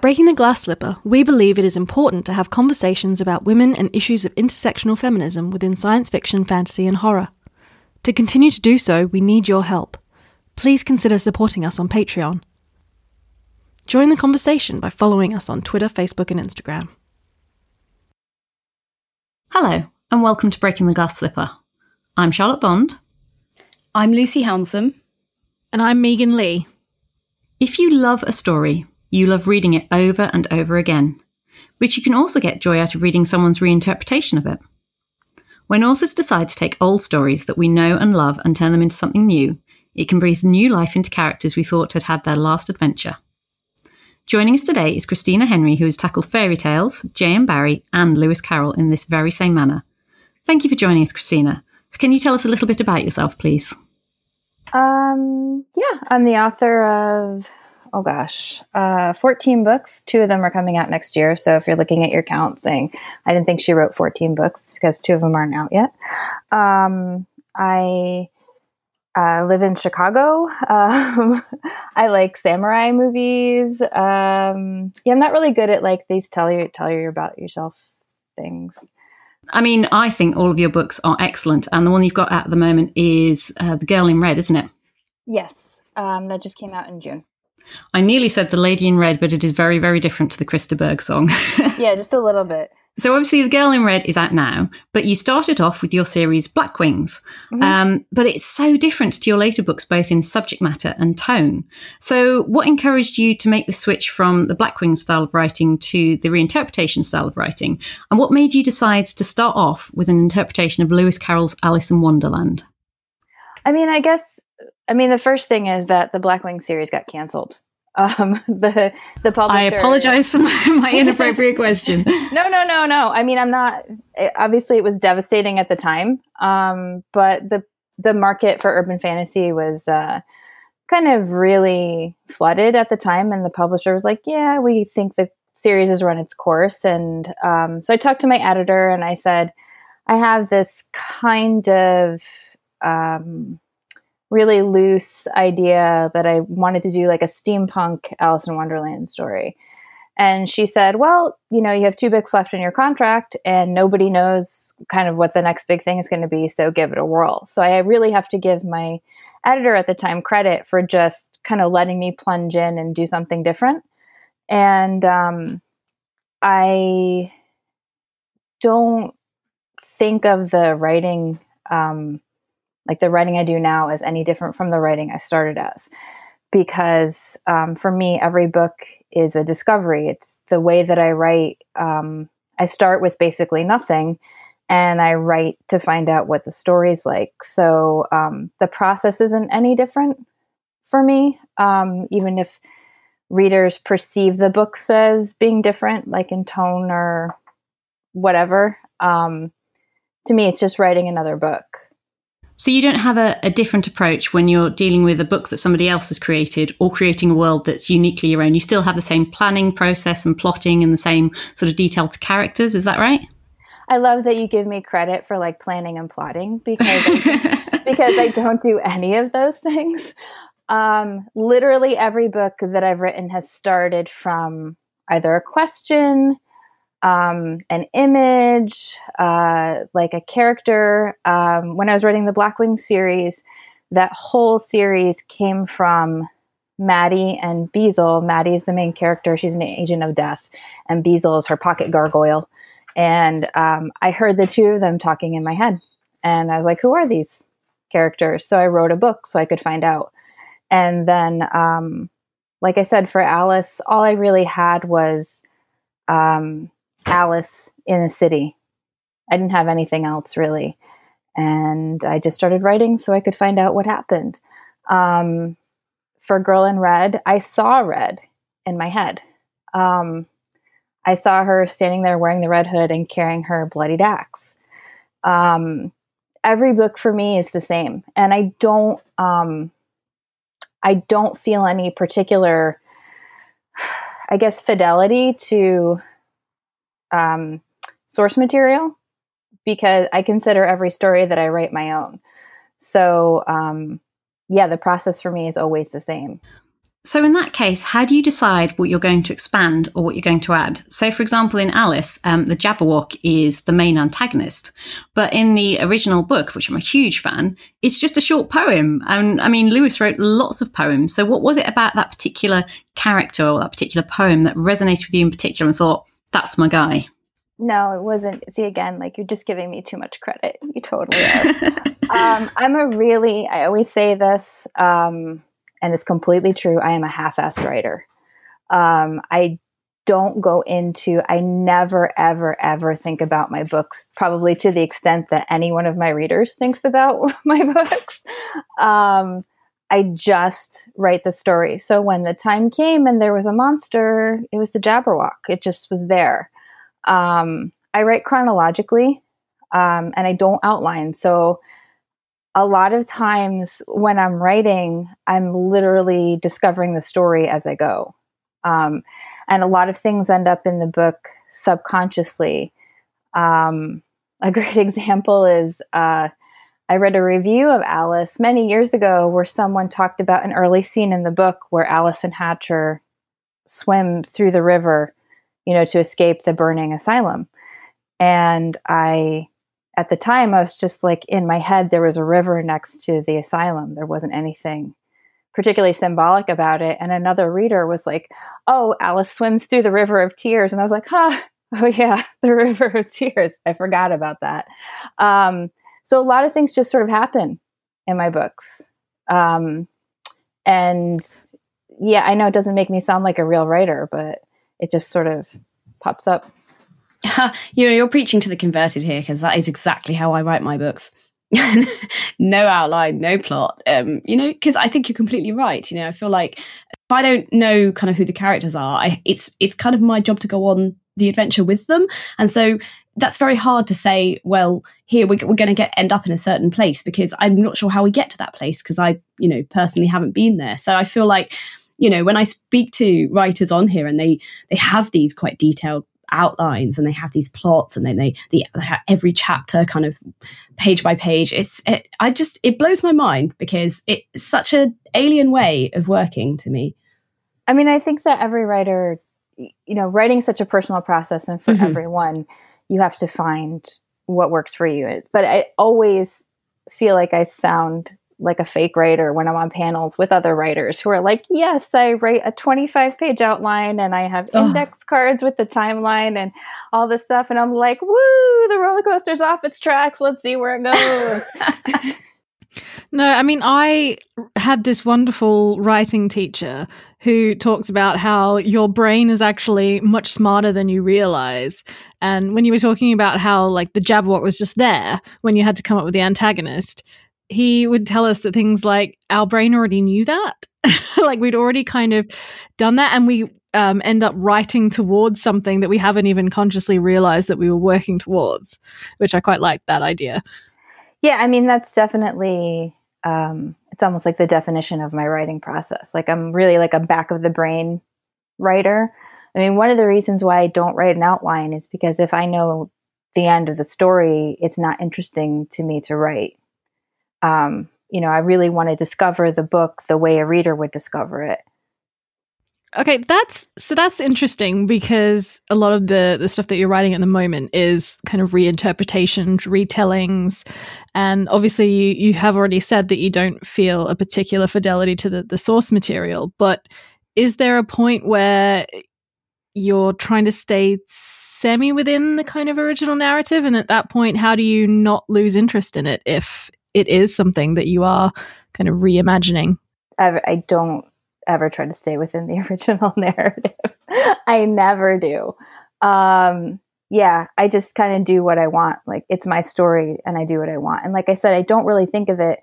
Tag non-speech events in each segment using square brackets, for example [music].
At Breaking the Glass Slipper, we believe it is important to have conversations about women and issues of intersectional feminism within science fiction, fantasy, and horror. To continue to do so, we need your help. Please consider supporting us on Patreon. Join the conversation by following us on Twitter, Facebook, and Instagram. Hello, and welcome to Breaking the Glass Slipper. I'm Charlotte Bond. I'm Lucy Hounsom. And I'm Megan Leigh. If you love a story, you love reading it over and over again, but you can also get joy out of reading someone's reinterpretation of it. When authors decide to take old stories that we know and love and turn them into something new, it can breathe new life into characters we thought had had their last adventure. Joining us today is Christina Henry, who has tackled fairy tales, J.M. Barrie, and Lewis Carroll in this very same manner. Thank you for joining us, Christina. So can you tell us a little bit about yourself, please? Um, yeah, I'm the author of oh gosh, uh, 14 books. Two of them are coming out next year. So if you're looking at your count saying, I didn't think she wrote 14 books, because two of them aren't out yet. Um, I uh, live in Chicago. [laughs] Um, I like samurai movies. Um, yeah, I'm not really good at like these tell you tell you about yourself things. I mean, I think all of your books are excellent, and the one you've got at the moment is uh, The Girl in Red, isn't it? Yes, um, that just came out in June. I nearly said The Lady in Red, but it is very, very different to the Chris de Burgh song. [laughs] yeah, just a little bit. So obviously, The Girl in Red is out now, but you started off with your series Black Wings. Mm-hmm. Um, but it's so different to your later books, both in subject matter and tone. So, what encouraged you to make the switch from the Black Wings style of writing to the reinterpretation style of writing? And what made you decide to start off with an interpretation of Lewis Carroll's Alice in Wonderland? I mean, I guess I mean, the first thing is that the Blackwing series got canceled. Um, [laughs] the the publisher. I apologize for my, my inappropriate [laughs] question. no, no, no, no. I mean, I'm not. It, obviously, it was devastating at the time, um, but the the market for urban fantasy was uh, kind of really flooded at the time, and the publisher was like, "Yeah, we think the series has run its course." And um, so I talked to my editor, and I said, "I have this kind of." Um, really loose idea that I wanted to do like a steampunk Alice in Wonderland story. And she said, Well, you know, you have two books left in your contract, and nobody knows kind of what the next big thing is going to be, so give it a whirl. So I really have to give my editor at the time credit for just kind of letting me plunge in and do something different. And um, I don't think of the writing um, like the writing I do now is any different from the writing I started as. Because um, for me, every book is a discovery. It's the way that I write. Um, I start with basically nothing and I write to find out what the story's like. So um, the process isn't any different for me, um, even if readers perceive the books as being different, like in tone or whatever. Um, to me, it's just writing another book. So you don't have a, a, different approach when you're dealing with a book that somebody else has created or creating a world that's uniquely your own. You still have the same planning process and plotting and the same sort of detailed characters. Is that right? I love that you give me credit for like planning and plotting because I, [laughs] because I don't do any of those things. Um, literally every book that I've written has started from either a question um, an image, uh, like a character. Um, when I was writing the Blackwing series, that whole series came from Maddie and Beezle. Maddie is the main character; she's an agent of death, and Beezle is her pocket gargoyle. And um, I heard the two of them talking in my head, and I was like, "Who are these characters?" So I wrote a book so I could find out. And then, um, like I said, for Alice, all I really had was um, Alice in the city. I didn't have anything else really. And I just started writing so I could find out what happened. Um, for Girl in Red, I saw Red in my head. Um, I saw her standing there wearing the red hood and carrying her bloodied axe. Um, every book for me is the same, and I don't, um, I don't feel any particular, I guess, fidelity to um, source material because I consider every story that I write my own. So, um, yeah, the process for me is always the same. So, in that case, how do you decide what you're going to expand or what you're going to add? So, for example, in Alice, um, the Jabberwock is the main antagonist. But in the original book, which I'm a huge fan, it's just a short poem. And I mean, Lewis wrote lots of poems. So, what was it about that particular character or that particular poem that resonated with you in particular and thought, that's my guy? No, it wasn't. See, again, like you're just giving me too much credit. You totally are. [laughs] um, I'm a really, I always say this. Um, and it's completely true. I am a half-assed writer. Um, I don't go into. I never, ever, ever think about my books. Probably to the extent that any one of my readers thinks about [laughs] my books. I just write the story. So when the time came and there was a monster, it was the Jabberwock. It just was there. Um, I write chronologically, um, and I don't outline. So a lot of times when I'm writing, I'm literally discovering the story as I go. Um, and a lot of things end up in the book subconsciously. Um, a great [laughs] example is uh, I read a review of Alice many years ago where someone talked about an early scene in the book where Alice and Hatcher swim through the river, you know, to escape the burning asylum. And I at the time, I was just like in my head, there was a river next to the asylum. There wasn't anything particularly symbolic about it. And another reader was like, Oh, Alice swims through the river of tears. And I was like, Huh, [laughs] oh, yeah, [laughs] the river of tears. I forgot about that. Um, so a lot of things just sort of happen in my books. Um, and yeah, I know it doesn't make me sound like a real writer, but it just sort of pops up. [laughs] you know, you're preaching to the converted here because that is exactly how I write my books. [laughs] no outline, no plot. Um, you know, because I think you're completely right. You know, I feel like if I don't know kind of who the characters are, I, it's it's kind of my job to go on the adventure with them, and so that's very hard to say. Well, here we're, we're going to get end up in a certain place because I'm not sure how we get to that place because I, you know, personally haven't been there. So I feel like you know when i speak to writers on here and they they have these quite detailed outlines and they have these plots and then they the every chapter kind of page by page it's it, i just it blows my mind because it's such an alien way of working to me i mean i think that every writer you know writing such a personal process and for mm-hmm. everyone you have to find what works for you but i always feel like i sound like a fake writer when I'm on panels with other writers who are like, yes, I write a 25 page outline and I have index cards with the timeline and all this stuff. And I'm like, woo, the roller coaster's off its tracks. Let's see where it goes. [laughs] no, I mean, I had this wonderful writing teacher who talks about how your brain is actually much smarter than you realize. And when you were talking about how, like, the Jabberwock was just there when you had to come up with the antagonist, he would tell us that things like our brain already knew that. [laughs] like we'd already kind of done that and we um, end up writing towards something that we haven't even consciously realized that we were working towards, which I quite like that idea. Yeah, I mean, that's definitely, um, it's almost like the definition of my writing process. Like I'm really like a back of the brain writer. I mean, one of the reasons why I don't write an outline is because if I know the end of the story, it's not interesting to me to write um, you know, I really want to discover the book the way a reader would discover it. Okay, that's so that's interesting because a lot of the the stuff that you're writing at the moment is kind of reinterpretations, retellings, and obviously you you have already said that you don't feel a particular fidelity to the the source material, but is there a point where you're trying to stay semi within the kind of original narrative and at that point how do you not lose interest in it if it is something that you are kind of reimagining. I, I don't ever try to stay within the [laughs] original narrative. I never do. Um, yeah, I just kind of do what I want. Like it's my story and I do what I want. And like I said, I don't really think of it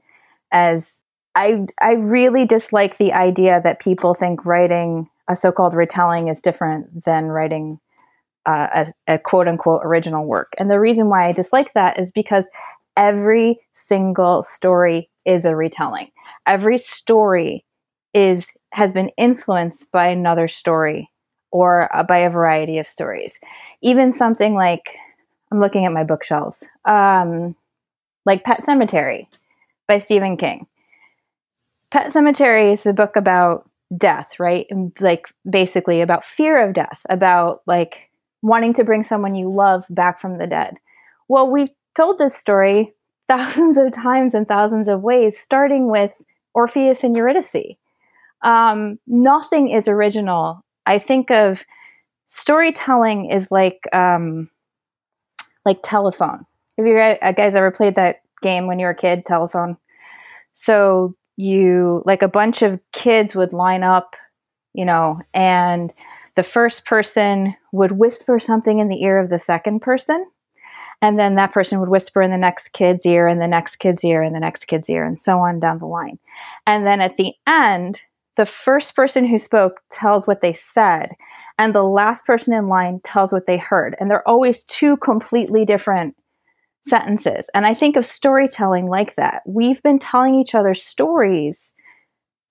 as I I really dislike the idea that people think writing a so-called retelling is different than writing uh, a, a quote unquote original work. And the reason why I dislike that is because every single story is a retelling. Every story is has been influenced by another story or uh, by a variety of stories. Even something like I'm looking at my bookshelves, um, like Pet Sematary by Stephen King. Pet Sematary is a book about death, right? Like basically about fear of death, about like wanting to bring someone you love back from the dead. Well, we've told this story thousands of times in thousands of ways, starting with Orpheus and Eurydice. Um, nothing is original. I think of storytelling is like um, like telephone. Have you guys ever played that game when you were a kid, telephone? So you like a bunch of kids would line up, you know, and the first person would whisper something in the ear of the second person. And then that person would whisper in the next kid's ear and the next kid's ear and the next kid's ear and so on down the line. And then at the end, the first person who spoke tells what they said and the last person in line tells what they heard. And they're always two completely different sentences. And I think of storytelling like that. We've been telling each other stories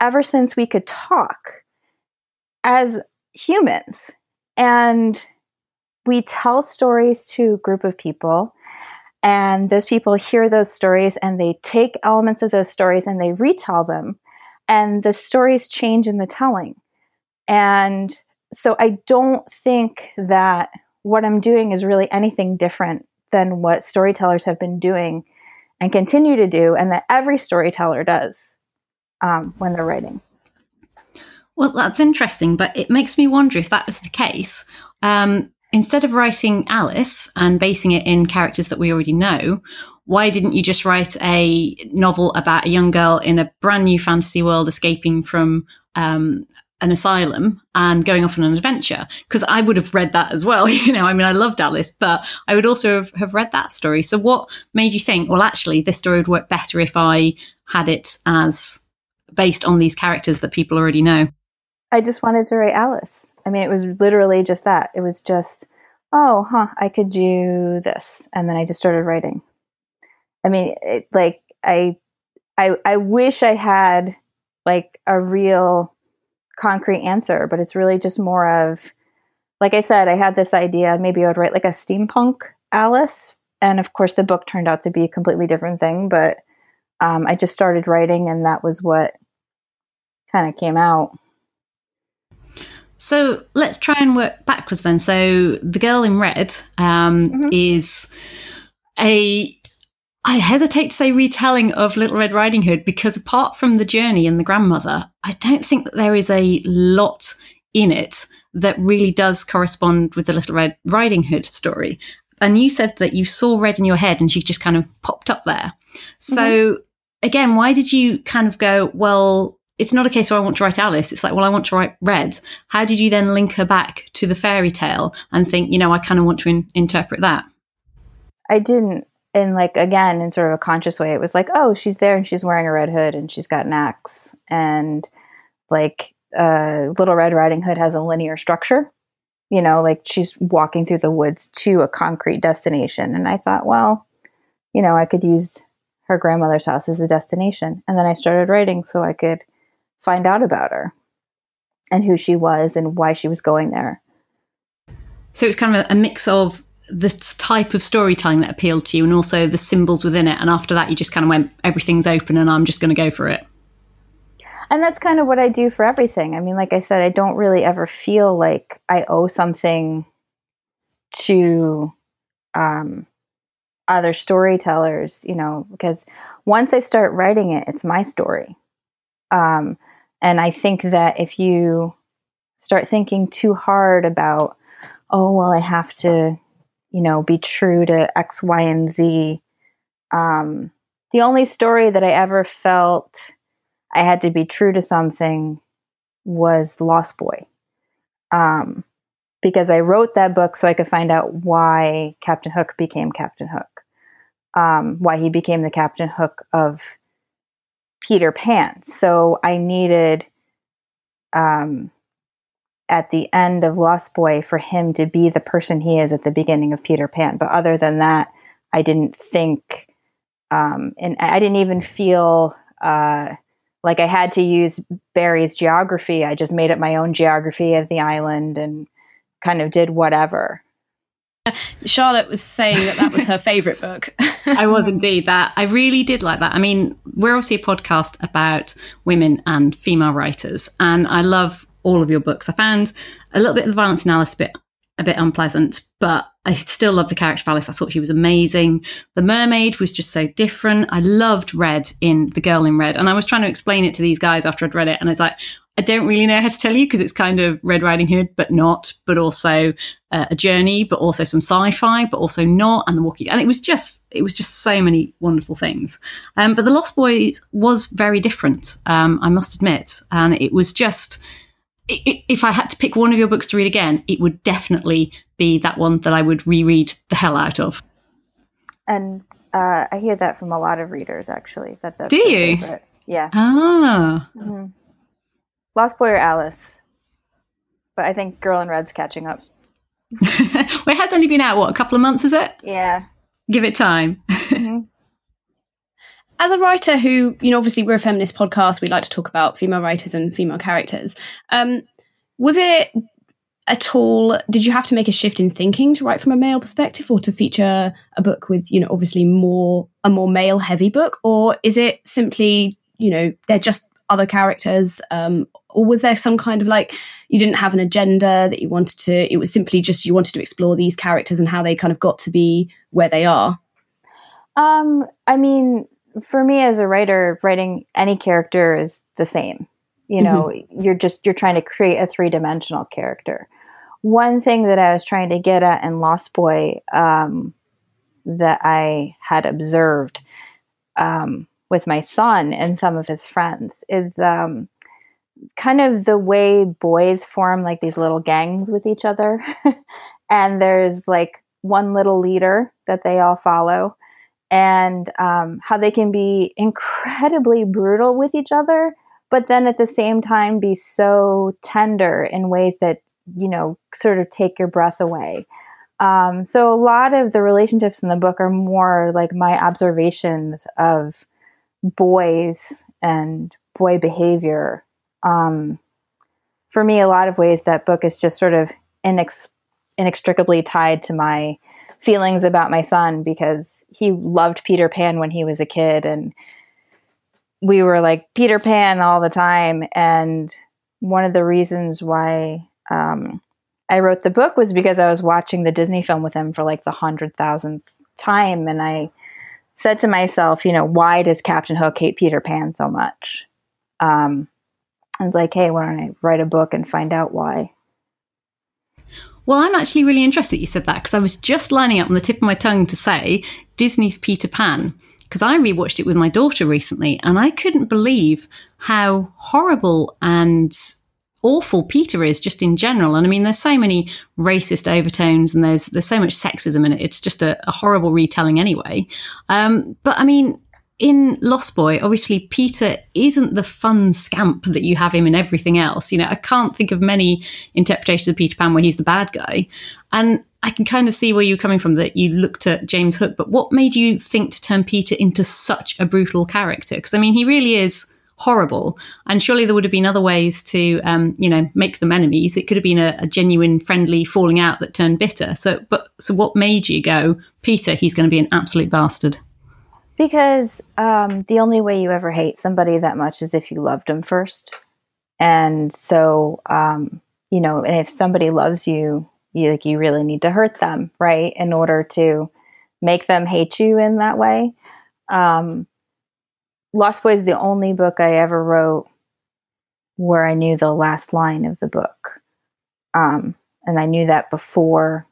ever since we could talk as humans. And we tell stories to a group of people, and those people hear those stories and they take elements of those stories and they retell them. And the stories change in the telling. And so I don't think that what I'm doing is really anything different than what storytellers have been doing and continue to do, and that every storyteller does um, when they're writing. Well, that's interesting, but it makes me wonder if that was the case. Um, instead of writing Alice and basing it in characters that we already know, why didn't you just write a novel about a young girl in a brand new fantasy world escaping from um, an asylum and going off on an adventure because I would have read that as well. [laughs] You know, I mean, I loved Alice, but I would also have, have, read that story. So, what made you think, well, actually, this story would work better if I had it as based on these characters that people already know? I just wanted to write Alice. I mean, it was literally just that. It was just, oh, huh, I could do this, and then I just started writing. I mean, it, like I, I, I wish I had like a real concrete answer, but it's really just more of, like I said, I had this idea maybe I would write like a steampunk Alice. And of course, the book turned out to be a completely different thing, but um, I just started writing, and that was what kind of came out. So let's try and work backwards then. So the girl in red um, mm-hmm. is a I hesitate to say retelling of Little Red Riding Hood because apart from the journey and the grandmother, I don't think that there is a lot in it that really does correspond with the Little Red Riding Hood story. And you said that you saw Red in your head and she just kind of popped up there. So mm-hmm. again, why did you kind of go, well, it's not a case where I want to write Alice. It's like, well, I want to write Red. How did you then link her back to the fairy tale and think, you know, I kind of want to in- interpret that? I didn't in like again in sort of a conscious way it was like oh she's there and she's wearing a red hood and she's got an axe. And like uh, little red riding hood has a linear structure. You know like she's walking through the woods to a concrete destination. And i thought well you know i could use her grandmother's house as a destination. And then i started writing so i could find out about her and who she was and why she was going there. So it's kind of a mix of the type of storytelling that appealed to you and also the symbols within it. And after that, you just kind of went, everything's open and I'm just going to go for it. And that's kind of what I do for everything. I mean, like I said, I don't really ever feel like I owe something to um, other storytellers, you know, because once I start writing it, it's my story. Um, and I think that if you start thinking too hard about, oh, well, I have to you know, be true to X, Y, and Z. Um, the only story that I ever felt I had to be true to something was Lost Boy. Um, because I wrote that book so I could find out why Captain Hook became Captain Hook, um, why he became the Captain Hook of Peter Pan. So I needed um, at the end of Lost Boy for him to be the person he is at the beginning of Peter Pan. But other than that, I didn't think, um, and I didn't even feel uh, like I had to use Barrie's geography. I just made up my own geography of the island and kind of did whatever. [laughs] Charlotte was saying that that was her favourite book. [laughs] I was indeed that. I really did like that. I mean, we're obviously a podcast about women and female writers, and I love all of your books. I found a little bit of the violence analysis bit a bit unpleasant, but I still love the character of Alice. I thought she was amazing. The mermaid was just so different. I loved Red in The Girl in Red, and I was trying to explain it to these guys after I'd read it, and I was like, I don't really know how to tell you because it's kind of Red Riding Hood, but not, but also uh, a journey, but also some sci-fi, but also not, and the walking. And it was just, it was just so many wonderful things. Um, but the Lost Boys was very different, um, I must admit, and it was just. If I had to pick one of your books to read again, it would definitely be that one that I would reread the hell out of. And uh, I hear that from a lot of readers, actually. That that's Do you? Favorite. Yeah. Ah. Mm-hmm. Lost Boy or Alice, but I think Girl in Red's catching up. [laughs] well, it has only been out what a couple of months, is it? Yeah. Give it time. Mm-hmm. [laughs] As a writer who, you know, obviously we're a feminist podcast, we like to talk about female writers and female characters. Um, was it at all did you have to make a shift in thinking to write from a male perspective or to feature a book with you know obviously more a more male heavy book or is it simply you know they're just other characters um, or was there some kind of like you didn't have an agenda that you wanted to it was simply just you wanted to explore these characters and how they kind of got to be where they are um i mean for me as a writer writing any character is the same you know mm-hmm. you're just you're trying to create a three-dimensional character one thing that I was trying to get at in Lost Boy um, that I had observed um, with my son and some of his friends is um, kind of the way boys form like these little gangs with each other. [laughs] and there's like one little leader that they all follow, and um, how they can be incredibly brutal with each other, but then at the same time be so tender in ways that you know, sort of take your breath away. Um, so a lot of the relationships in the book are more like my observations of boys and boy behavior. Um, for me, a lot of ways that book is just sort of inex- inextricably tied to my feelings about my son because he loved Peter Pan when he was a kid and we were like Peter Pan all the time. And one of the reasons why um, I wrote the book was because I was watching the Disney film with him for like the hundred thousandth time, and I said to myself, you know, why does Captain Hook hate Peter Pan so much? Um, I was like, hey, why don't I write a book and find out why? Well, I'm actually really interested that you said that because I was just lining up on the tip of my tongue to say Disney's Peter Pan because I rewatched it with my daughter recently and I couldn't believe how horrible and awful Peter is just in general. And I mean, there's so many racist overtones and there's there's so much sexism in it. It's just a, a horrible retelling anyway. Um, but I mean, in Lost Boy, obviously Peter isn't the fun scamp that you have him in everything else. You know, I can't think of many interpretations of Peter Pan where he's the bad guy. And I can kind of see where you're coming from that you looked at James Hook, but what made you think to turn Peter into such a brutal character? Because I mean, he really is horrible. And surely there would have been other ways to, um, you know, make them enemies. It could have been a, a, genuine friendly falling out that turned bitter. So, but so what made you go, Peter? He's going to be an absolute bastard. Because um, the only way you ever hate somebody that much is if you loved them first. And so, um, you know, and if somebody loves you, you like you really need to hurt them, right, in order to make them hate you in that way. Um, Lost Boy is the only book I ever wrote where I knew the last line of the book. Um, and I knew that before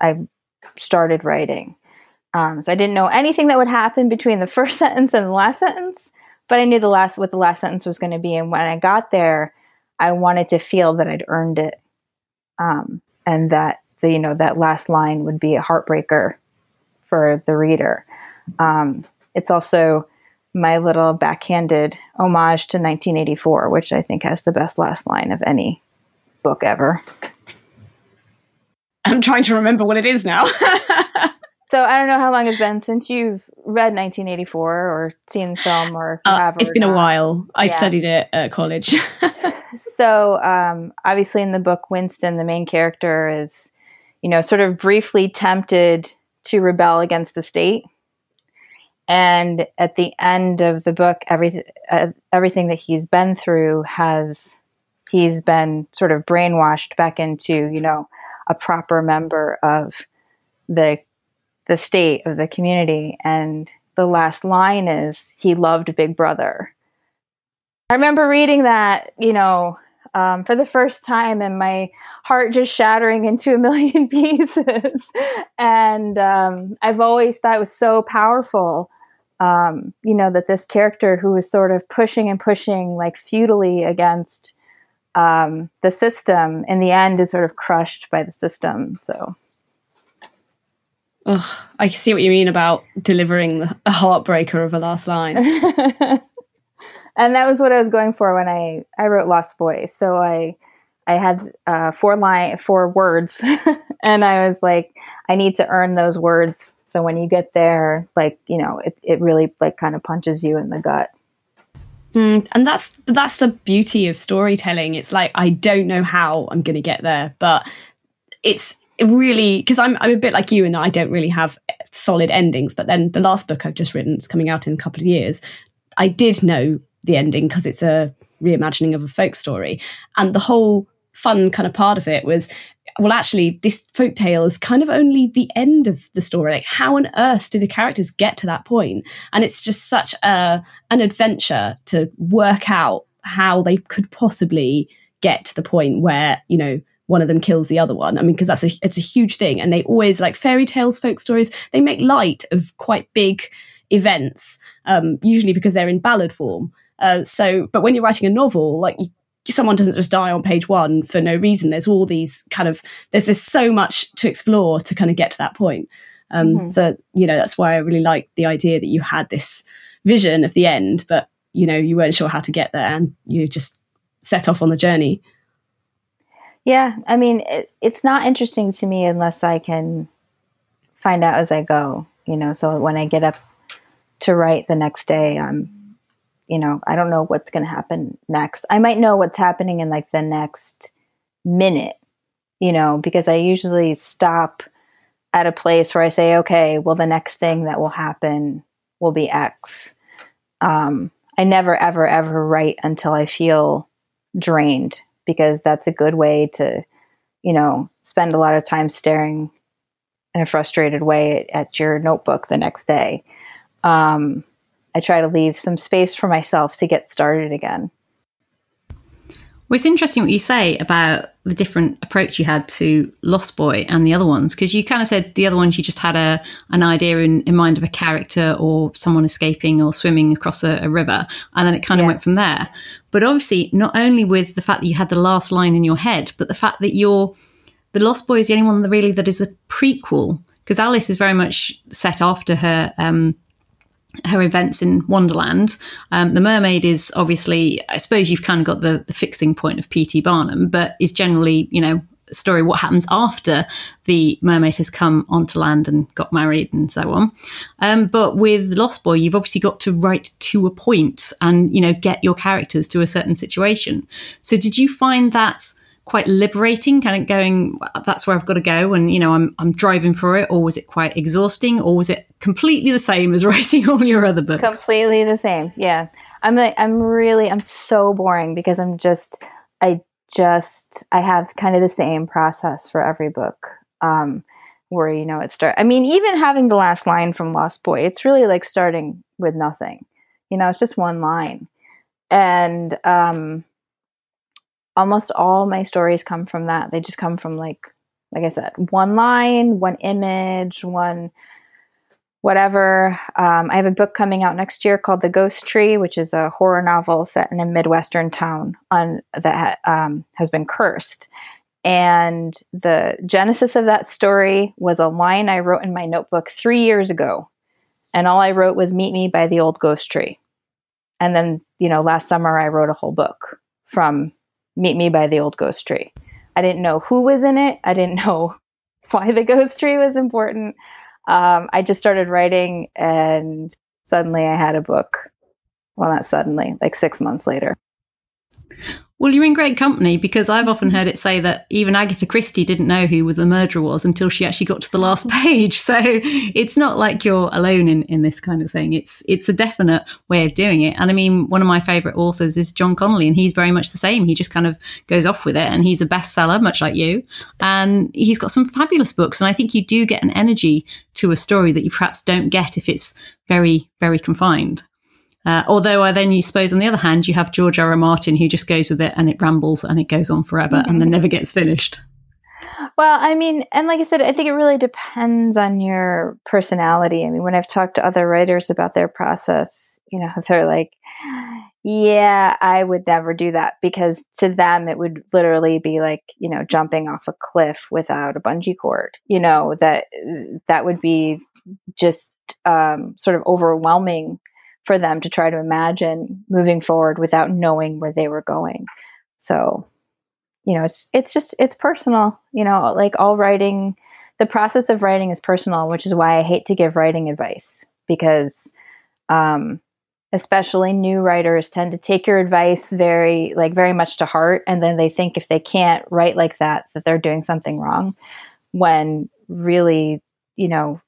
I started writing. Um, so I didn't know anything that would happen between the [laughs] first sentence and the last sentence, but I knew the last what the last sentence was going to be. And when I got there, I wanted to feel that I'd earned it, um, and that the you know that last line would be a heartbreaker for the reader. Um, it's also my little backhanded homage to 1984, which I think has the best last line of any book ever. I'm trying to remember what it is now. [laughs] so I don't know how long it's been since you've read 1984 or seen the film or uh, It's been a while. I yeah. studied it at college. [laughs] so um, obviously in the book, Winston, the main character, is you know, sort of briefly tempted to rebel against the state. And at the end of the book, everything uh, everything that he's been through has he's been sort of brainwashed back into you know a proper member of the the state of the community. And the last line is he loved Big Brother. I remember reading that, you know, um, for the first time and my heart just shattering into a million [laughs] pieces. and um, I've always thought it was so powerful, um, you know, that this character who was sort of pushing and pushing like futilely against um, the system in the end is sort of crushed by the system. So. Oh, I see what you mean about delivering a heartbreaker of a last line. [laughs] and that was what I was going for when I I wrote Lost Boys. So I I had uh, four line four words, [laughs] and I was like, I need to earn those words. So when you get there, like you know, it it really like kind of punches you in the gut. Mm, and that's that's the beauty of storytelling. It's like I don't know how I'm going to get there, but it's really because I'm I'm a bit like you and I don't really have solid endings. But then the last book I've just written is coming out in a couple of years. I did know the ending because it's a reimagining of a folk story. And the whole fun kind of part of it was well actually this folk tale is kind of only the end of the story like how on earth do the characters get to that point and it's just such a an adventure to work out how they could possibly get to the point where you know one of them kills the other one i mean because that's a it's a huge thing and they always like fairy tales folk stories they make light of quite big events um, usually because they're in ballad form uh, so, but when you're writing a novel, like you, someone doesn't just die on page one for no reason. There's all these kind of there's there's so much to explore to kind of get to that point. Um, mm-hmm. So you know that's why I really like the idea that you had this vision of the end, but you know you weren't sure how to get there, and you just set off on the journey. Yeah, I mean it, it's not interesting to me unless I can find out as I go. You know, so when I get up to write the next day, I'm you know, I don't know what's going to happen next. I might know what's happening in like the next minute, you know, because I usually stop at a place where I say, okay, well, the next thing that will happen will be X. Um, I never, ever, ever write until I feel drained because that's a good way to, you know, spend a lot of time staring in a frustrated way at, at your notebook the next day. Um, I try to leave some space for myself to get started again. Well, it's interesting what you say about the different approach you had to Lost Boy and the other ones, because you kind of said the other ones you just had a an idea in, in mind of a character or someone escaping or swimming across a, a river, and then it kind of went from there. But obviously, not only with the fact that you had the last line in your head, but the fact that you're the Lost Boy is the only one that really that is a prequel, because Alice is very much set after her um, her events in Wonderland. Um, the Mermaid is obviously, I suppose you've kind of got the, the fixing point of P.T. Barnum, but is generally, you know, a story what happens after the mermaid has come onto land and got married and so on. Um, but with Lost Boy, you've obviously got to write to a point and, you know, get your characters to a certain situation. So did you find that quite liberating, kind of going, that's where I've got to go, and you know, I'm I'm driving for it, or was it quite exhausting, or was it completely the same as [laughs] writing all your other books? Completely the same. Yeah, I'm like I'm really I'm so boring because I'm just I just I have kind of the same process for every book. Um, where you know it start. I mean, even having the last line from Lost Boy, it's really like starting with nothing. You know, it's just one line, and um, almost all my stories come from that. They just come from like like I said, one line, one image, one whatever. Um, I have a book coming out next year called The Ghost Tree, which is a horror novel set in a midwestern town on that um, has been cursed. And the genesis of that story was a line I wrote in my notebook three years ago, and all I wrote was "Meet me by the old ghost tree." And then, you know, last summer I wrote a whole book from Meet Me by the Old Ghost Tree. I didn't know who was in it. I didn't [laughs] know why the ghost tree was important. Um, I just started writing, and suddenly I had a book. Well, not suddenly, like six months later. Well, you're in great company because I've often heard it say that even Agatha Christie didn't know who the murderer was until she actually got to the last [laughs] page. So it's not like you're alone in, in this kind of thing. It's it's a definite way of doing it. And I mean, one of my favourite authors is John Connolly, and he's very much the same. He just kind of goes off with it, and he's a bestseller, much like you. And he's got some fabulous books. And I think you do get an energy to a story that you perhaps don't get if it's very, very confined. Uh, although I then you suppose on the other hand you have George R. R. Martin who just goes with it and it rambles and it goes on forever mm-hmm. and then never gets finished. Well, I mean, and like I said, I think it really depends on your personality. I mean, when I've talked to other writers about their process, you know, [laughs] they're like, yeah, I would never do that because to them it would literally be like, you know, jumping off a cliff without a bungee cord. You know, that that would be just um, sort of overwhelming for them to try to imagine moving forward without knowing where they were going. So, you know, it's it's just it's personal, you know, like all writing the process of writing is personal, which is why I hate to give writing advice because um especially new writers tend to take your advice very like very much to heart and then they think if they can't write like that that they're doing something wrong when really you know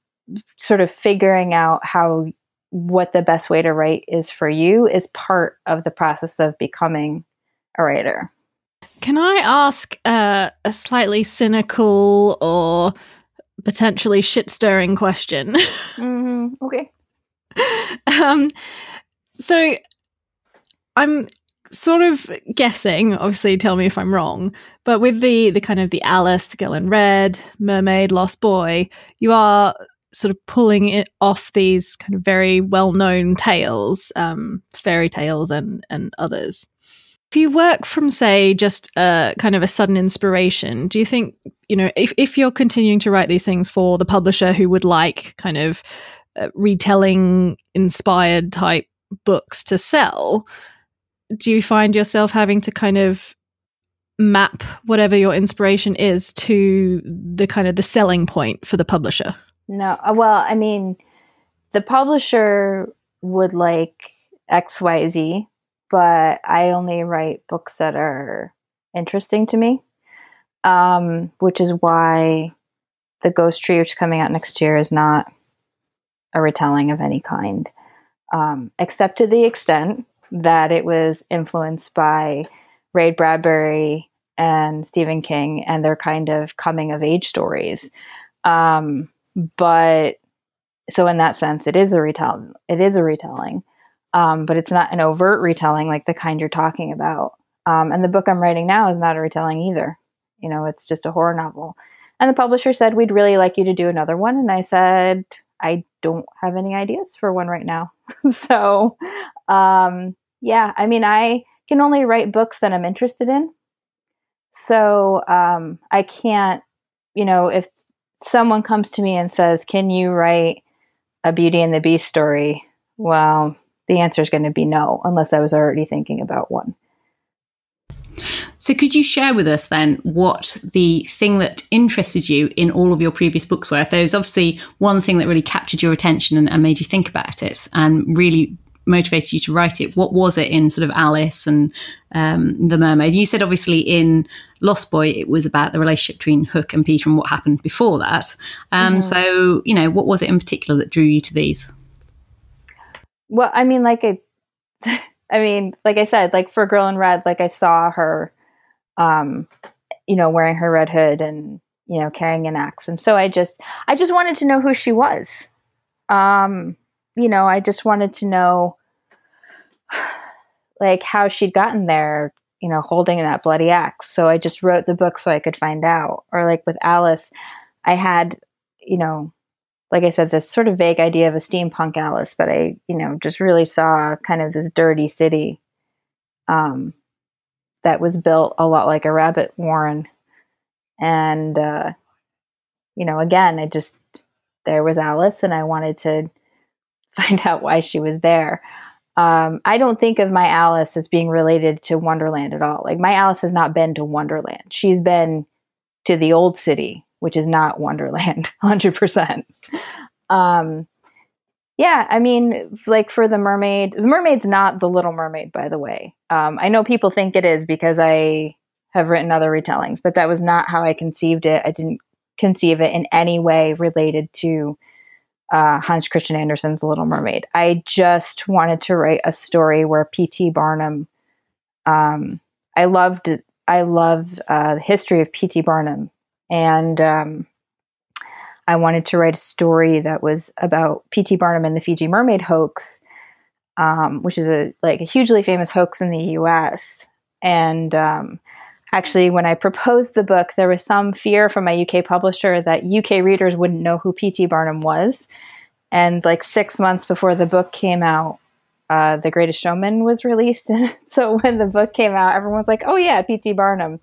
sort of figuring out how what the best way to write is for you is part of the process of becoming a writer. Can I ask uh, a slightly cynical or potentially shit stirring question? [laughs] Mm-hmm. Okay. um, so I'm sort of guessing obviously tell me if i'm wrong but with the the kind of the alice girl in red mermaid lost boy you are sort of pulling it off these kind of very well-known tales, um, fairy tales and and others. If you work from, say, just a kind of a sudden inspiration, do you think you know if if you're continuing to write these things for the publisher who would like kind of uh, retelling inspired type books to sell, do you find yourself having to kind of map whatever your inspiration is to the kind of the selling point for the publisher? No, uh, well, I mean, the publisher would like XYZ, but I only write books that are interesting to me, um, which is why The Ghost Tree, which is coming out next year, is not a retelling of any kind, um, except to the extent that it was influenced by Ray Bradbury and Stephen King and their kind of coming of age stories. Um, but so in that sense, it is a retelling. It is a retelling, um, but it's not an overt retelling like the kind you're talking about. Um, and the book I'm writing now is not a retelling either. You know, it's just a horror novel. And the publisher said, We'd really like you to do another one. And I said, I don't have any ideas for one right now. [laughs] so, um, yeah, I mean, I can only write books that I'm interested in. So um, I can't, you know, if someone comes to me and says, Can you write a Beauty and the Beast story? Well, the answer is going to be no, unless I was already thinking about one. So, could you share with us then what the thing that interested you in all of your previous books were? There was obviously one thing that really captured your attention and, and made you think about it and really motivated you to write it? What was it in sort of Alice and um, the Mermaid? You said obviously in Lost Boy it was about the relationship between Hook and Peter and what happened before that. Um. So you know, what was it in particular that drew you to these? Well, I mean, like I, [laughs] I mean, like I said, like for Girl in Red, like I saw her, um, you know, wearing her red hood and you know carrying an axe, and so I just, I just wanted to know who she was. Um, you know, I just wanted to know [sighs] like how she'd gotten there, you know, holding that bloody axe. So I just wrote the book so I could find out. Or like with Alice, I had, you know, like I said, this sort of vague idea of a steampunk Alice, but I, you know, just really saw kind of this dirty city um, that was built a lot like a rabbit warren. And, uh, you know, again, I just, there was Alice, and I wanted to find out why she was there. Um, I don't think of my Alice as being related to Wonderland at all. Like my Alice has not been to Wonderland. She's been to the old city, which is not Wonderland, [laughs] hundred um, percent. Yeah, I mean, like for the mermaid, the mermaid's not the Little Mermaid, by the way. Um, I know people think it is because I have written other retellings, but that was not how I conceived it. I didn't conceive it in any way related to uh, Hans Christian Andersen's The Little Mermaid. I just wanted to write a story where P.T. Barnum. Um, I loved I love uh, the history of P.T. Barnum, and um, I wanted to write a story that was about P.T. Barnum and the Fiji Mermaid hoax, um, which is a like a hugely famous hoax in the U.S. And um, actually, when I proposed the book, there was some fear from my UK publisher that UK readers wouldn't know who P.T. Barnum was. And like six months before the book came out, uh, The Greatest Showman was released. And [laughs] so when the book came out, everyone was like, oh, yeah, P.T. Barnum.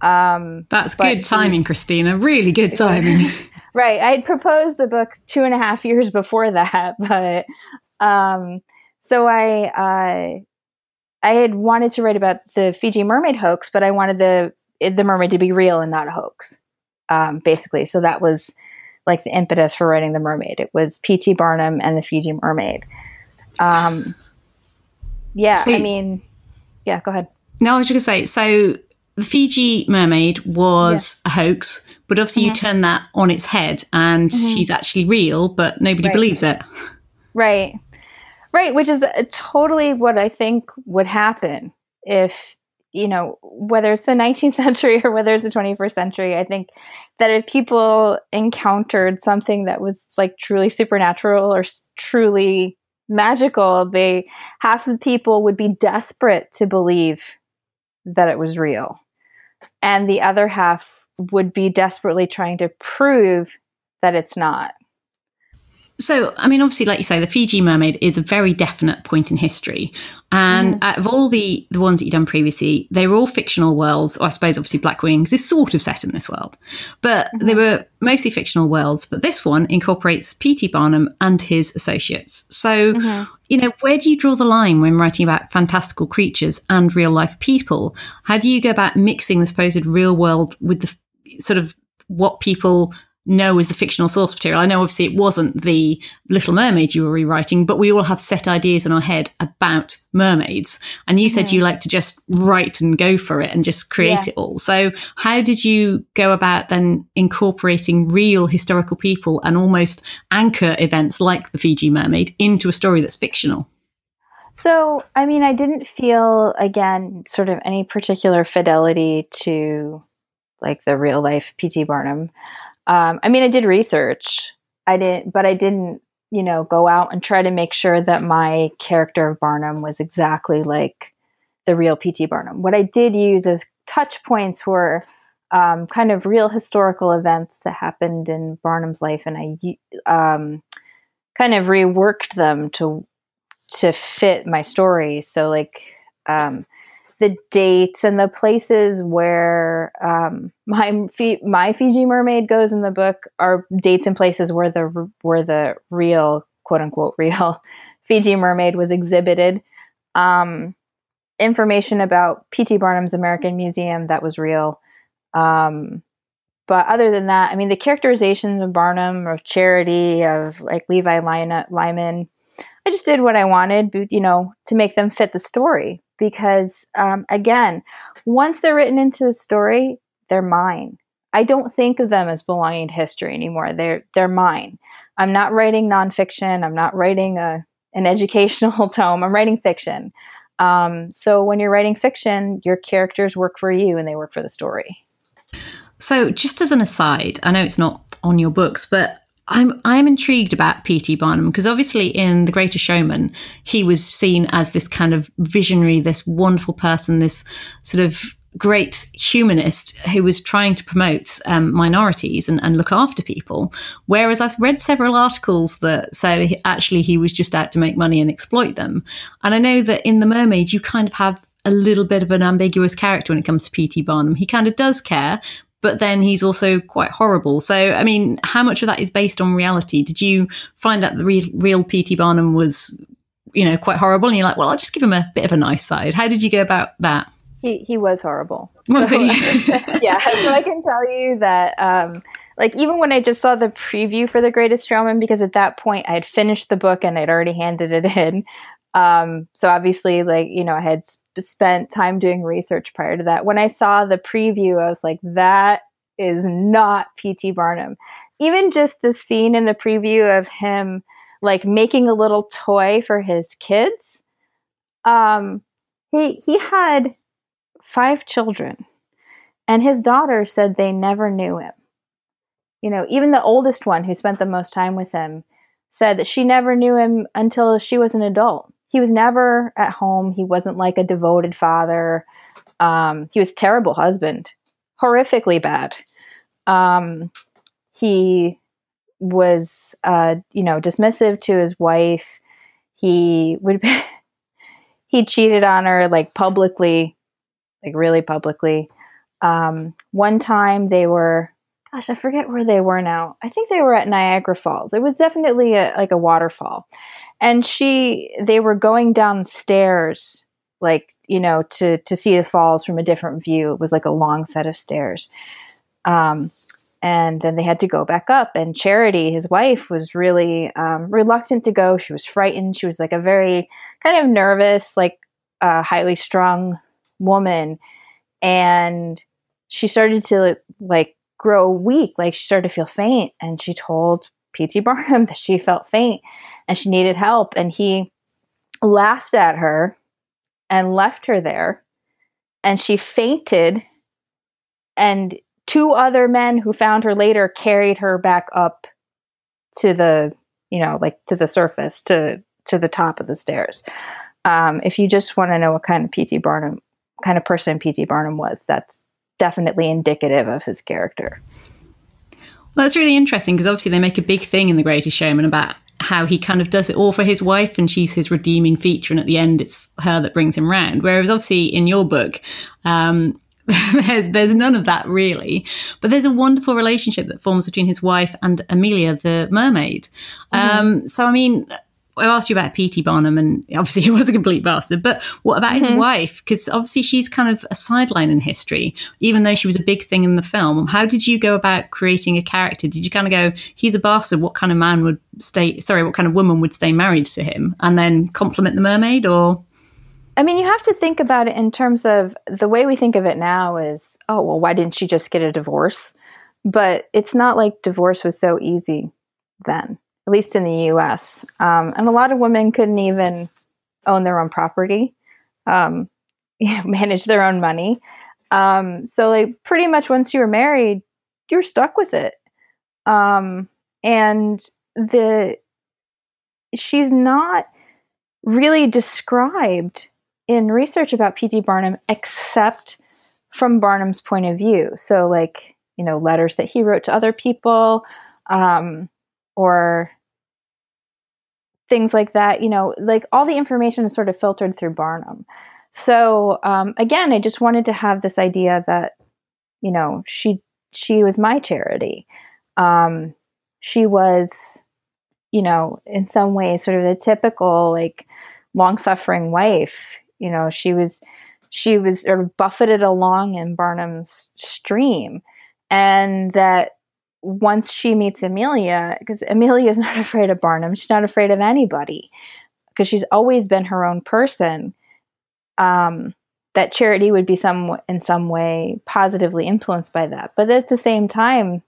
Um, That's good timing, Christina. Really good [laughs] timing. right. I had proposed the book two and a half years before that, [laughs] but um, so I uh, I had wanted to write about the Fiji mermaid hoax, but I wanted the the mermaid to be real and not a hoax, um, basically. So that was like the impetus for writing the mermaid. It was P.T. Barnum and the Fiji mermaid. Um, yeah, See, I mean, yeah. Go ahead. No, I was just going to say. So the Fiji mermaid was a hoax, but obviously mm-hmm. you turn that on its head, and mm-hmm. she's actually real, but nobody right. believes it. Right. Right, which is uh, totally what I think would happen if, you know, whether it's the [laughs] 19th century or whether it's the 21st century. I think that if people encountered something that was like truly supernatural or truly magical, they half of the people would be desperate to believe that it was real. And the other half would be desperately trying to prove that it's not. So, I mean, obviously, like you say, the Fiji mermaid is a very definite point in history. And mm. out of all the, the ones that you've done previously, they were all fictional worlds. Or I suppose, obviously, Black Wings is sort of set in this world. But mm-hmm. they were mostly fictional worlds. But this one incorporates P.T. Barnum and his associates. So, mm-hmm. you know, where do you draw the line when writing about fantastical creatures and real life people? How do you go about mixing the supposed real world with the sort of what people know as the fictional source material. I know obviously it wasn't the Little Mermaid you were rewriting, but we all have set ideas in our head about mermaids. And you said you like to just write and go for it and just create yeah. it all. So how did you go about then incorporating real historical people and almost anchor events like the Fiji Mermaid into a story that's fictional? So, I mean, I didn't feel, again, sort of any particular fidelity to like the real life P.T. Barnum. Um, I mean, I did research. I didn't, but I didn't, you know, go out and try to make sure that my character of Barnum was exactly like the real P.T. Barnum. What I did use as touch points were um, kind of real historical events that happened in Barnum's life, and I um, kind of reworked them to to fit my story. So, like, um, the dates and the places where um, [laughs] my my Fiji mermaid goes in the book are dates and places where the where the real quote unquote [laughs] real Fiji mermaid was exhibited. Um, information about P.T. Barnum's American Museum that was real. Um, but other than that, I mean, the characterizations of Barnum, of Charity, of like Levi Lyman, I just did what I wanted, you know, to make them fit the story because um, again, once they're written into the story, they're mine. I don't think of them as belonging to history anymore. They're they're mine. I'm not writing nonfiction. I'm not writing a an [laughs] educational tome. I'm writing fiction. Um, so when you're writing fiction, your characters work for you and they work for the story. So just as an aside, I know it's not on your books, but I'm I'm intrigued about P.T. Barnum because obviously in The Greatest Showman he was seen as this kind of visionary, this wonderful person, this sort of great humanist who was trying to promote um, minorities and, and, look after people. Whereas I've read several articles that say he, actually he was just out to make money and exploit them. And I know that in The Mermaid you kind of have a little bit of an ambiguous character when it comes to P.T. Barnum. He kind of does care, but then he's also quite horrible. So, I mean, how much of that is based on reality? Did you find out the real, real P.T. Barnum was, you know, quite horrible? And you're like, well, I'll just give him a bit of a nice side. How did you go about that? He, he was horrible. [laughs] Was so, [laughs] yeah. So I can tell you that um, like even when I just saw the preview for The Greatest Showman, because at that point I had finished the book and I'd already handed it in. Um, so obviously, like you know, I had spent time doing research prior to that. When I saw the preview, I was like, that is not P.T. Barnum. Even just the scene in the preview of him like making a little toy for his kids. Um, he he had five children, and his daughter said they never knew him. You know, even the oldest one, who spent the most time with him, said that she never knew him until she was an adult. He was never at home. He wasn't like a devoted father. Um, he was terrible husband, horrifically bad. Um, he was, uh, you know, dismissive to his wife. He would [laughs] he cheated on her like publicly, like really publicly. Um, one time they were, gosh, I forget where they were now. I think they were at Niagara Falls. It was definitely a, like a waterfall, and she they were going downstairs like you know to to see the falls from a different view. It was like a long set of stairs. Um and then they had to go back up. And charity his wife was really um, reluctant to go. She was frightened. She was like a very kind of nervous like uh, highly strung woman. And she started to like grow weak like she started to feel faint and she told pt [laughs] barnum that she felt faint and she needed help and he laughed at her and left her there and she fainted and two other men who found her later carried her back up to the you know like to the surface to to the top of the stairs. Um, if you just want to know what kind of pt barnum kind of person pt barnum was that's definitely indicative of his character well that's really interesting because obviously they make a big thing in the greatest showman about how he kind of does it all for his wife and she's his redeeming feature and at the end it's her that brings him round whereas obviously in your book um, [laughs] there's, there's none of that really. But there's a wonderful relationship that forms between his wife and Amelia, the mermaid. Mm-hmm. Um, so, I mean, I asked you about P.T. Barnum, and obviously [laughs] he was a complete bastard. But what about mm-hmm. his wife? Because obviously she's kind of a sideline in history, even though she was a big thing in the film. How did you go about creating a character? Did you kind of go, he's a bastard? What kind of man would stay? Sorry, what kind of woman would stay married to him, and then compliment the mermaid, or? I mean, you have to think about it in terms of the way we think of it now is, oh, well, why didn't she just get a divorce? But it's not like divorce was so easy then, at least in the US. Um, and a lot of women couldn't even own their own property, um, [laughs] you know, manage their own money. Um, so, like, pretty much once you were married, you're stuck with it. Um, and the she's not really described in research about P.T. Barnum except from Barnum's point of view. So, like, you know, letters that he wrote to other people um, or things like that, you know, like all the information is sort of filtered through Barnum. So, um, again, I just wanted to have this idea that, you know, she she was my charity. Um, she was, you know, in some ways, sort of the typical like long suffering wife you know, she was she was sort of buffeted along in Barnum's stream, and that once she meets Amelia, because Amelia is [laughs] not afraid of Barnum, she's not afraid of anybody, because she's always been her own person. Um, that Charity would be some in some way positively influenced by that, but at the same time,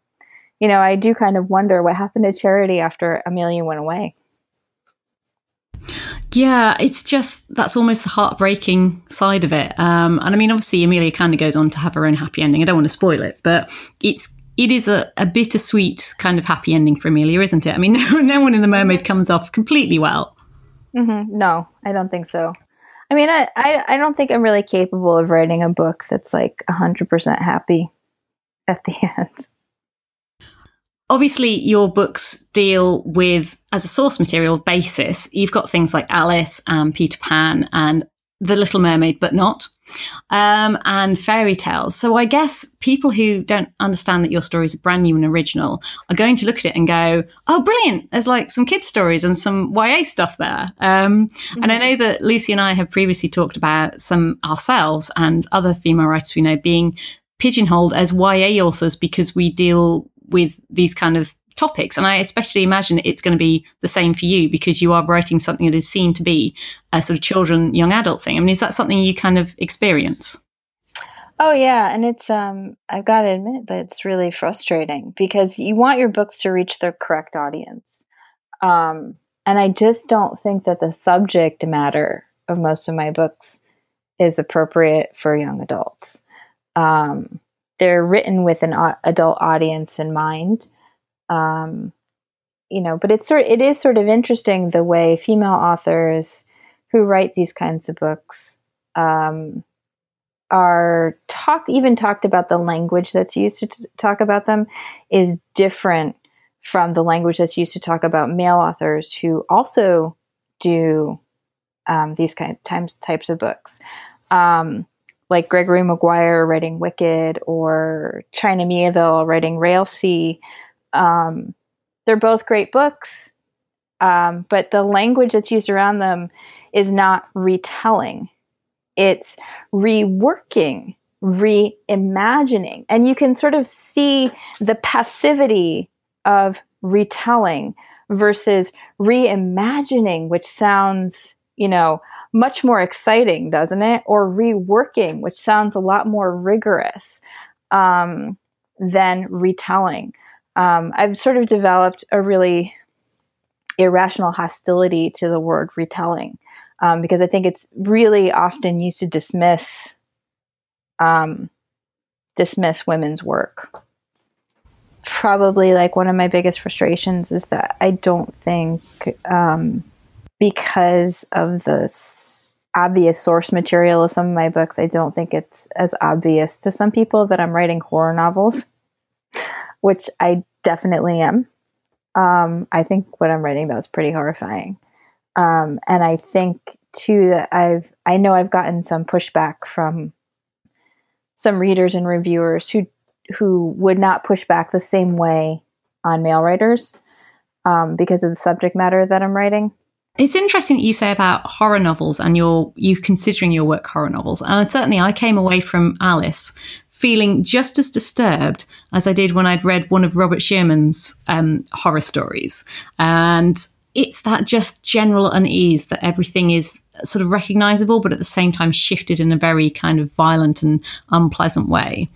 you know, I do kind of wonder what happened to Charity after Amelia went away. Yeah, it's just that's almost the heartbreaking side of it. Um, and I mean, obviously, Amelia kind of goes on to have her own happy ending. I don't want to spoil it, but it's it is a, a bittersweet kind of happy ending for Amelia, isn't it? I mean, [laughs] no, no one in the Mermaid comes off completely well. Mm-hmm. No, I don't think so. I mean, I, I, I don't think I'm really capable of writing a book that's like 100% happy at the [laughs] end obviously your books deal with as a source material basis you've got things like alice and peter pan and the little mermaid but not um, and fairy tales. So i guess people who don't understand that your stories are brand new and original are going to look at it and go oh brilliant. There's like some kids stories and some ya stuff there. Um, mm-hmm. and i know that lucy and i have previously talked about some ourselves and other female writers we know being pigeonholed as ya authors because we deal with these kind of topics. And I especially imagine it's going to be the same for you because you are writing something that is seen to be a sort of children, young adult thing. I mean, is that something you kind of experience? Oh yeah, and it's um I've got to admit that it's really frustrating because you want your books to reach the correct audience. Um and I just don't think that the subject matter of most of my books is appropriate for young adults. Um, they're written with an adult audience in mind. Um, you know, but it's sort it is sort of interesting the way female authors who write these kinds of books um, are talk even talked about the language that's used to t- talk about them is different from the language that's used to talk about male authors who also do um, these kind of times, types of books. Um, like Gregory Maguire writing Wicked or China Miéville writing Railsea. Um, they're both great books, um, but the language that's used around them is not retelling. It's reworking, reimagining. And you can sort of see the passivity of retelling versus reimagining, which sounds, you know, much more exciting, doesn't it? Or reworking, which sounds a lot more rigorous um, than retelling. Um, I've sort of developed a really irrational hostility to the word retelling um, because I think it's really often used to dismiss um, dismiss women's work. Probably like one of my biggest frustrations is that I don't think um, because of the obvious source material of some of my books, I don't think it's as obvious to some people that I'm writing horror novels, which I definitely am. Um, I think what I'm writing about is pretty horrifying. Um, and I think too that I've I know I've gotten some pushback from some readers and reviewers who who would not push back the same way on male writers um, because of the subject matter that I'm writing. It's interesting that you say about horror novels and your you considering your work horror novels. And certainly, I came away from Alice feeling just as disturbed as I did when I'd read one of Robert Shearman's um, horror stories. And it's that just general unease that everything is sort of recognizable, but at the same time shifted in a very kind of violent and unpleasant way.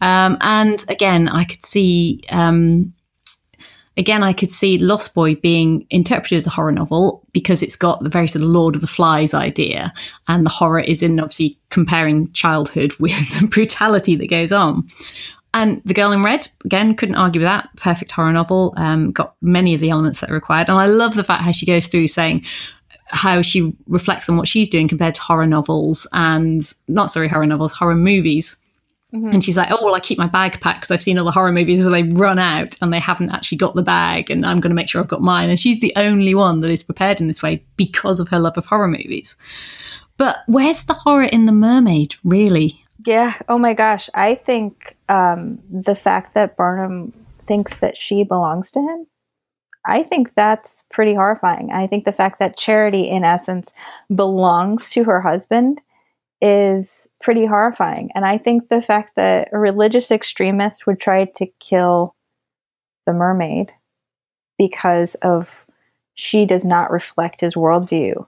Um, and again, I could see. Um, again, I could see Lost Boy being interpreted as a horror novel because it's got the very sort of Lord of the Flies idea, and the horror is in obviously comparing childhood [laughs] with the brutality that goes on. And The Girl in Red, again, couldn't argue with that. Perfect horror novel, um, got many of the elements that are required. And I love the fact how she goes through saying how she reflects on what she's doing compared to horror novels and, not sorry, horror novels, horror movies Mm-hmm. And she's like, oh, well, I keep my bag packed because I've seen other horror movies where they run out and they haven't actually got the bag, and I'm going to make sure I've got mine. And she's the only one that is prepared in this way because of her love of horror movies. But where's the horror in The Mermaid, really? Yeah. Oh my gosh. I think um, the fact that Barnum thinks that she belongs to him, I think that's pretty horrifying. I think the fact that Charity, in essence, belongs to her husband is pretty horrifying. And I think the fact that a religious extremist would try to kill the mermaid because of she does not reflect his worldview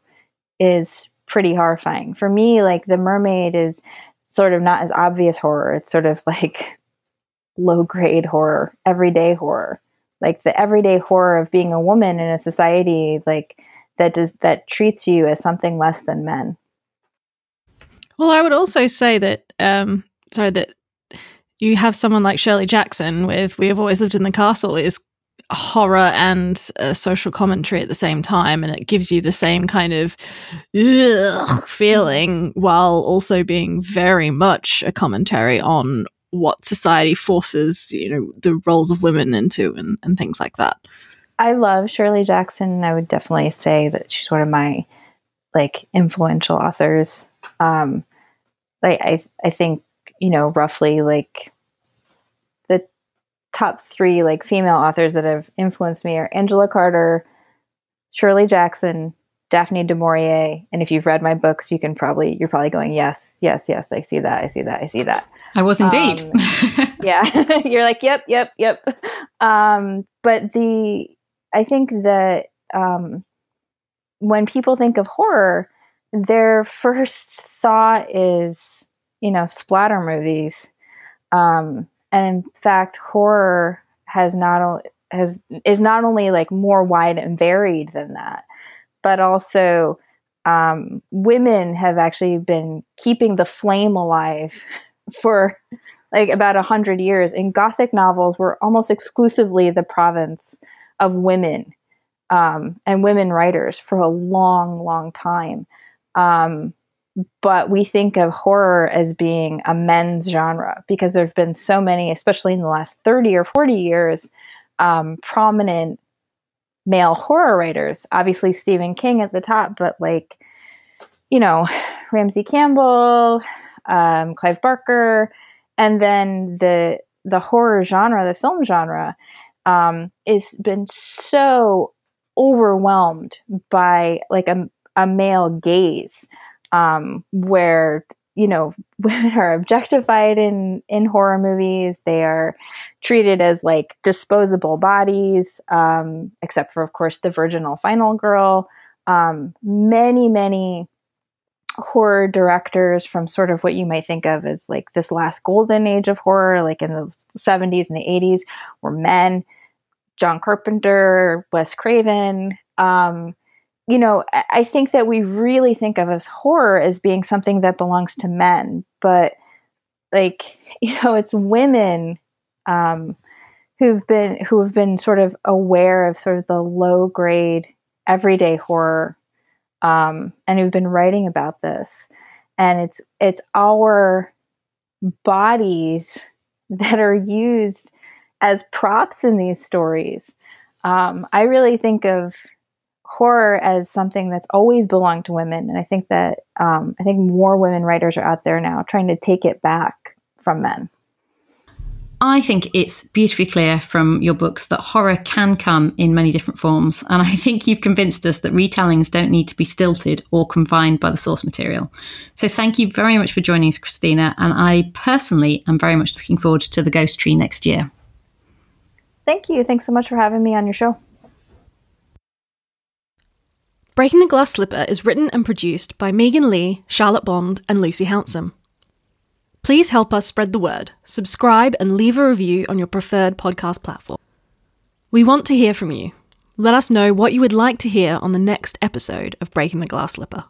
is pretty horrifying. For me, like the mermaid is sort of not as obvious horror. It's sort of like [laughs] low grade horror, everyday horror. Like the everyday horror of being a woman in a society like that does that treats you as something less than men. Well, I would also say that, um, sorry, that you have someone like Shirley Jackson with We Have Always Lived in the Castle is horror and social commentary at the same time, and it gives you the same kind of feeling while also being very much a commentary on what society forces, you know, the roles of women into and, and things like that. I love Shirley Jackson. I would definitely say that she's one of my like influential authors um, like I I think you know roughly like the top three like female authors that have influenced me are Angela Carter, Shirley Jackson, Daphne du Maurier. And if you've read my books, you can probably you're probably going, yes, yes, yes, I see that, I see that, I see that. I was indeed. Um, [laughs] yeah, [laughs] you're like, yep, yep, yep. Um, but the I think that um, when people think of horror, their first thought is, you know, splatter movies. Um, and in fact, horror has not has is not only like more wide and varied than that, but also um, women have actually been keeping the flame alive [laughs] for like about a hundred years. And Gothic novels were almost exclusively the province of women um, and women writers for a long, long time. Um, but we think of horror as being a men's genre because there have been so many, especially in the last 30 or 40 years, um, prominent male horror writers. Obviously, Stephen King at the top, but like, you know, Ramsey Campbell, um, Clive Barker, and then the the horror genre, the film genre, um, has been so overwhelmed by like a, a male gaze, um, where you know [laughs] women are objectified in in horror movies. They are treated as like disposable bodies um, except for of course the virginal final girl. Um, many many horror directors from sort of what you might think of as like this last golden age of horror like in the 70s and the 80s were men. John carpenter wes craven um, you know, I think that we really think of as horror as being something that belongs to men, but like, [laughs] you know, it's women um, who've been who have been sort of aware of sort of the low grade everyday horror um, and who've been writing about this. And it's it's our bodies [laughs] that are used as props in these stories. Um, I really think of horror as something that's always belonged to women, and I think that um, I think more women writers are out there now trying to take it back from men. I think it's beautifully clear from your books that horror can come in many different forms. And I think you've convinced us that retellings don't need to be stilted or confined by the source material. So thank you very much for joining us, Christina. And I personally am very much looking forward to the Ghost Tree next year. Thank you. Thanks so much for having me on your show. Breaking the Glass Slipper is written and produced by Megan Leigh, Charlotte Bond, and Lucy Hounsom. Please help us spread the word, subscribe, and leave a review on your preferred podcast platform. We want to hear from you. Let us know what you would like to hear on the next episode of Breaking the Glass Slipper.